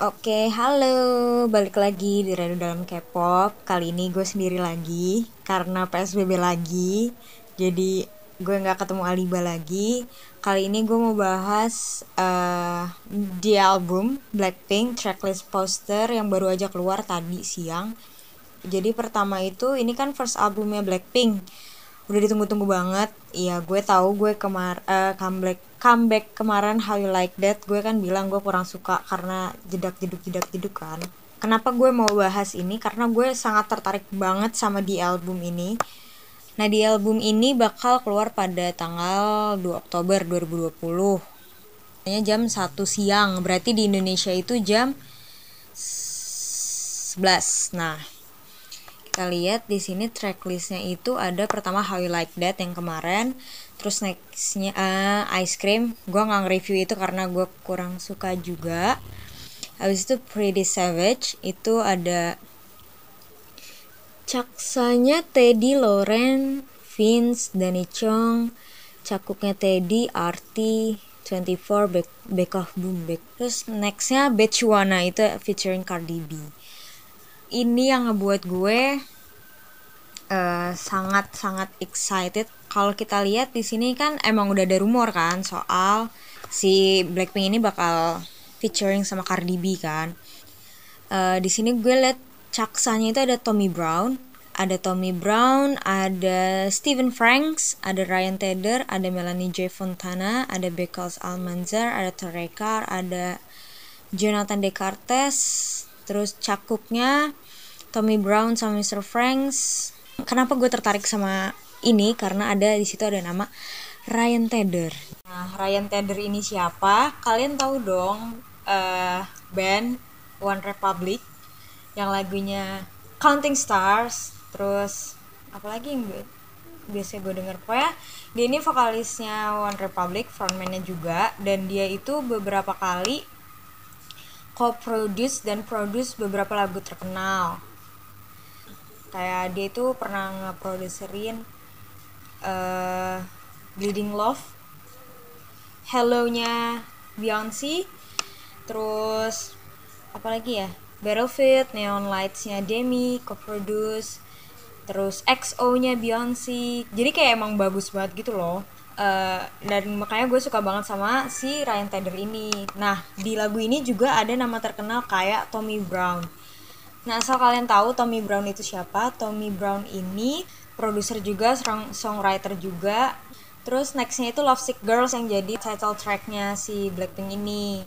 Oke, halo. Balik lagi di Radio Dalam K-pop. Kali ini gue sendiri lagi karena PSBB lagi. Jadi gue nggak ketemu Aliba lagi. Kali ini gue mau bahas uh, di album Blackpink tracklist poster yang baru aja keluar tadi siang. Jadi pertama itu ini kan first albumnya Blackpink. Udah ditunggu-tunggu banget. Iya, gue tahu gue kemar uh, comeback comeback kemarin How You Like That gue kan bilang gue kurang suka karena jedak jeduk jedak jeduk kan. Kenapa gue mau bahas ini? Karena gue sangat tertarik banget sama di album ini. Nah di album ini bakal keluar pada tanggal 2 Oktober 2020 Hanya jam 1 siang. Berarti di Indonesia itu jam 11 nah kita lihat di sini tracklistnya itu ada pertama How You Like That yang kemarin terus nextnya uh, ice cream. Gue nggak nge-review itu karena gue kurang suka juga. Habis itu Pretty Savage itu ada caksanya Teddy Loren Vince Danny Chong cakuknya Teddy Arti 24 Back, Back of Boom Back. Terus nextnya Bechuana itu featuring Cardi B ini yang ngebuat gue uh, sangat sangat excited kalau kita lihat di sini kan emang udah ada rumor kan soal si Blackpink ini bakal featuring sama Cardi B kan uh, di sini gue liat caksanya itu ada Tommy Brown ada Tommy Brown, ada Steven Franks, ada Ryan Tedder, ada Melanie J. Fontana, ada Beckles Almanzar, ada Terekar, ada Jonathan Descartes, terus cakupnya Tommy Brown sama Mr. Franks. Kenapa gue tertarik sama ini? Karena ada di situ ada nama Ryan Tedder. Nah, Ryan Tedder ini siapa? Kalian tahu dong uh, band One Republic yang lagunya Counting Stars, terus apalagi yang gue biasa gue denger pokoknya dia ini vokalisnya One Republic frontman-nya juga dan dia itu beberapa kali co-produce dan produce beberapa lagu terkenal. Kayak dia itu pernah ngeproduserin uh, Bleeding Love Hello-nya Beyonce terus apalagi ya? Battlefield Neon Lights-nya Demi co-produce terus XO-nya Beyonce. Jadi kayak emang bagus banget gitu loh Uh, dan makanya gue suka banget sama si Ryan Tedder ini. Nah di lagu ini juga ada nama terkenal kayak Tommy Brown. Nah asal kalian tahu Tommy Brown itu siapa? Tommy Brown ini produser juga, songwriter juga. Terus nextnya itu Love Sick Girls yang jadi title tracknya si Blackpink ini.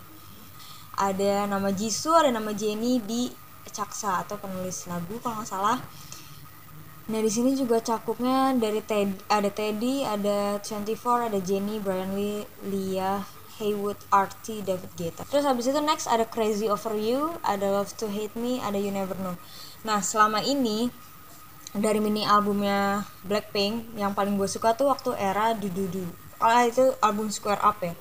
Ada nama Jisoo, ada nama Jennie di Caksa atau penulis lagu kalau nggak salah. Nah di sini juga cakupnya dari Ted, ada Teddy, ada 24, ada Jenny, Brian Lee, Lia, Haywood, RT, David Guetta. Terus habis itu next ada Crazy Over You, ada Love to Hate Me, ada You Never Know. Nah selama ini dari mini albumnya Blackpink yang paling gue suka tuh waktu era Dududu. Ah itu album Square Up ya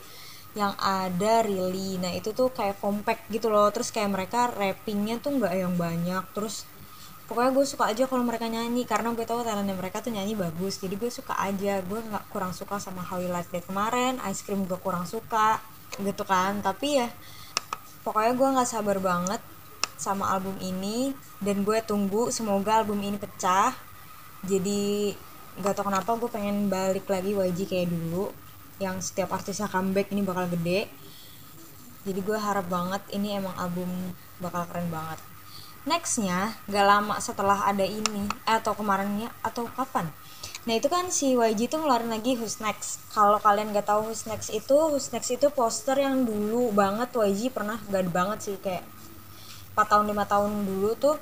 yang ada Really nah itu tuh kayak compact gitu loh terus kayak mereka rappingnya tuh nggak yang banyak terus pokoknya gue suka aja kalau mereka nyanyi karena gue tahu talentnya mereka tuh nyanyi bagus jadi gue suka aja. Gue nggak kurang suka sama How You Like That kemarin Ice Cream gue kurang suka gitu kan. Tapi ya pokoknya gue nggak sabar banget sama album ini dan gue tunggu semoga album ini pecah. Jadi nggak tau kenapa gue pengen balik lagi YG kayak dulu yang setiap artisnya comeback ini bakal gede. Jadi gue harap banget ini emang album bakal keren banget nextnya gak lama setelah ada ini atau kemarinnya atau kapan? Nah itu kan si YG tuh ngeluarin lagi Who's Next. Kalau kalian gak tahu Who's Next itu Who's Next itu poster yang dulu banget YG pernah gak banget sih kayak 4 tahun 5 tahun dulu tuh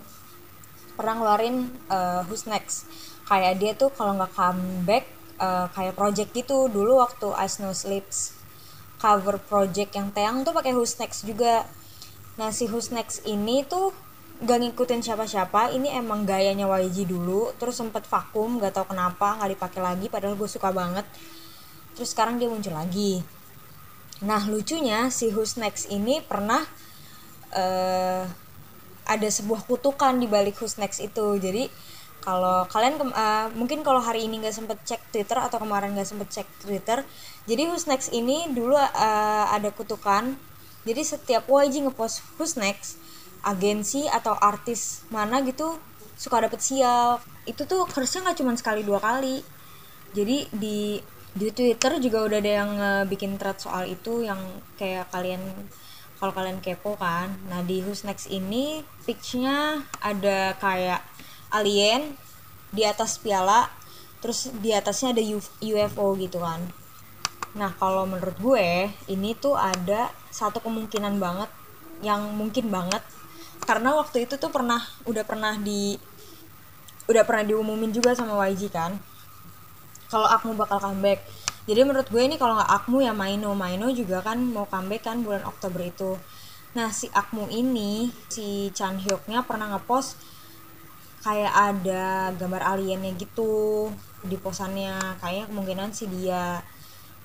pernah ngeluarin uh, Who's Next. Kayak dia tuh kalau nggak comeback uh, kayak project gitu. Dulu waktu Ice No Sleeps cover project yang Teang tuh pakai Who's Next juga. Nah si Who's Next ini tuh gak ngikutin siapa-siapa ini emang gayanya YG dulu terus sempet vakum gak tau kenapa nggak dipakai lagi padahal gue suka banget. Terus sekarang dia muncul lagi. Nah lucunya si Who's Next ini pernah uh, ada sebuah kutukan di balik Who's Next itu. Jadi kalau kalian uh, mungkin kalau hari ini nggak sempet cek Twitter atau kemarin nggak sempet cek Twitter jadi Who's Next ini dulu uh, ada kutukan. Jadi setiap YG ngepost who's next agensi atau artis mana gitu suka dapet sial. Itu tuh harusnya nggak cuma sekali dua kali. Jadi di di Twitter juga udah ada yang uh, bikin thread soal itu yang kayak kalian kalau kalian kepo kan. Nah di Who's Next ini pitchnya ada kayak alien di atas piala terus di atasnya ada UFO gitu kan. Nah kalau menurut gue ini tuh ada satu kemungkinan banget yang mungkin banget karena waktu itu tuh pernah udah pernah di udah pernah diumumin juga sama YG kan. Kalau Akmu bakal comeback. Jadi menurut gue ini kalau nggak Akmu ya Maino. Maino juga kan mau comeback kan bulan Oktober itu. Nah si Akmu ini si Chan Hyuknya pernah ngepost kayak ada gambar aliennya gitu di posannya. Kayaknya kemungkinan sih dia.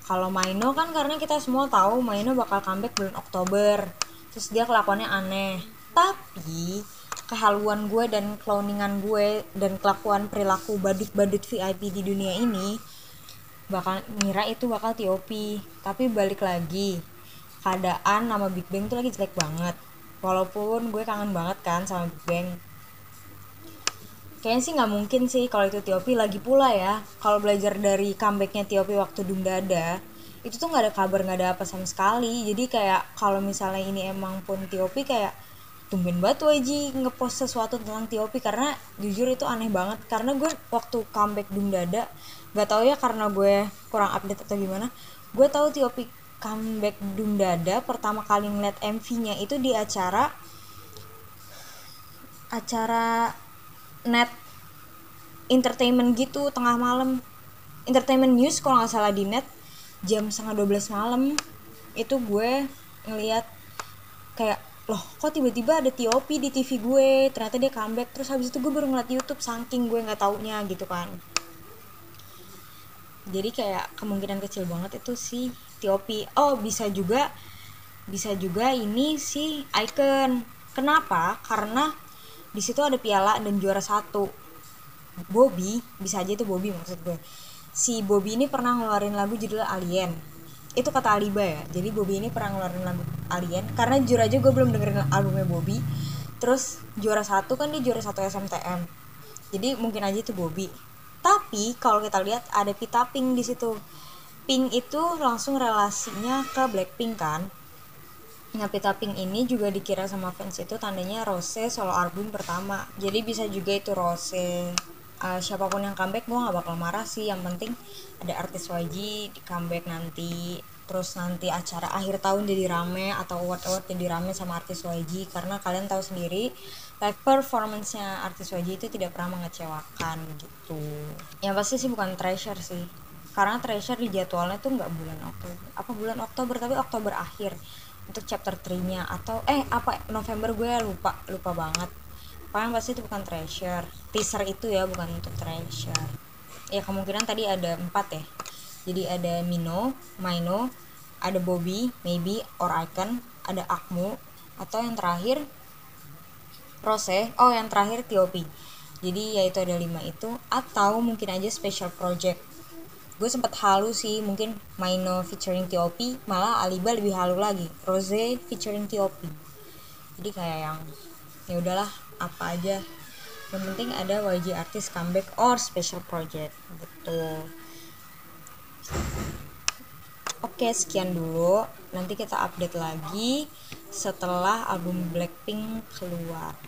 Kalau Maino kan karena kita semua tahu Maino bakal comeback bulan Oktober. Terus dia kelakuannya aneh tapi kehaluan gue dan clowningan gue dan kelakuan perilaku badut-badut VIP di dunia ini bakal ngira itu bakal TOP tapi balik lagi keadaan nama Big Bang tuh lagi jelek banget. Walaupun gue kangen banget kan sama Big Bang. Kayaknya sih nggak mungkin sih kalau itu TOP lagi pula ya kalau belajar dari comebacknya TOP waktu Dung Dada itu tuh nggak ada kabar nggak ada apa sama sekali. Jadi kayak kalau misalnya ini emang pun TOP kayak tumben banget YG ngepost sesuatu tentang TOP karena jujur itu aneh banget. Karena gue waktu comeback Dung Dada gak tau ya karena gue kurang update atau gimana gue tahu TOP comeback Dung Dada pertama kali ngeliat MV-nya itu di acara acara net entertainment gitu tengah malam. Entertainment news kalau nggak salah di net jam setengah 12 malam. Itu gue ngeliat kayak loh kok tiba-tiba ada TOP di TV gue? Ternyata dia comeback. Terus habis itu gue baru ngeliat YouTube saking gue nggak taunya gitu kan. Jadi kayak kemungkinan kecil banget itu si TOP oh bisa juga bisa juga ini si Icon. Kenapa? Karena di situ ada piala dan juara satu. Bobby bisa aja itu Bobby maksud gue. Si Bobby ini pernah ngeluarin lagu judul Alien itu kata Aliba ya. Jadi Bobby ini pernah ngeluarin lagu Alien. Karena jujur aja gue belum dengerin albumnya Bobby. Terus juara satu kan dia juara satu SMTM jadi mungkin aja itu Bobby. Tapi kalau kita lihat ada Pita Pink di situ. Pink itu langsung relasinya ke Blackpink kan. Nah, Pita Pink ini juga dikira sama fans itu tandanya Rose solo album pertama. Jadi bisa juga itu Rose. Uh, siapa pun yang comeback gue gak bakal marah sih. Yang penting ada artis YG di comeback nanti. Terus nanti acara akhir tahun jadi rame atau award award jadi rame sama artis YG karena kalian tahu sendiri live performance-nya artis YG itu tidak pernah mengecewakan gitu. Yang pasti sih bukan treasure sih. Karena treasure di jadwalnya tuh nggak bulan Oktober. Apa bulan Oktober? Tapi Oktober akhir. Untuk chapter 3 nya atau eh apa November gue lupa lupa banget paling pasti itu bukan treasure teaser itu ya bukan untuk treasure ya kemungkinan tadi ada empat ya jadi ada Mino, Maino, ada Bobby, maybe or Icon, ada Akmu, atau yang terakhir Rose, oh yang terakhir Tiopi. Jadi yaitu ada lima itu atau mungkin aja special project. Gue sempat halu sih mungkin Maino featuring Tiopi, malah Aliba lebih halu lagi. Rose featuring Tiopi. Jadi kayak yang ya udahlah apa aja. Yang penting ada YG artis comeback or special project gitu. Oke, sekian dulu. Nanti kita update lagi setelah album Blackpink keluar.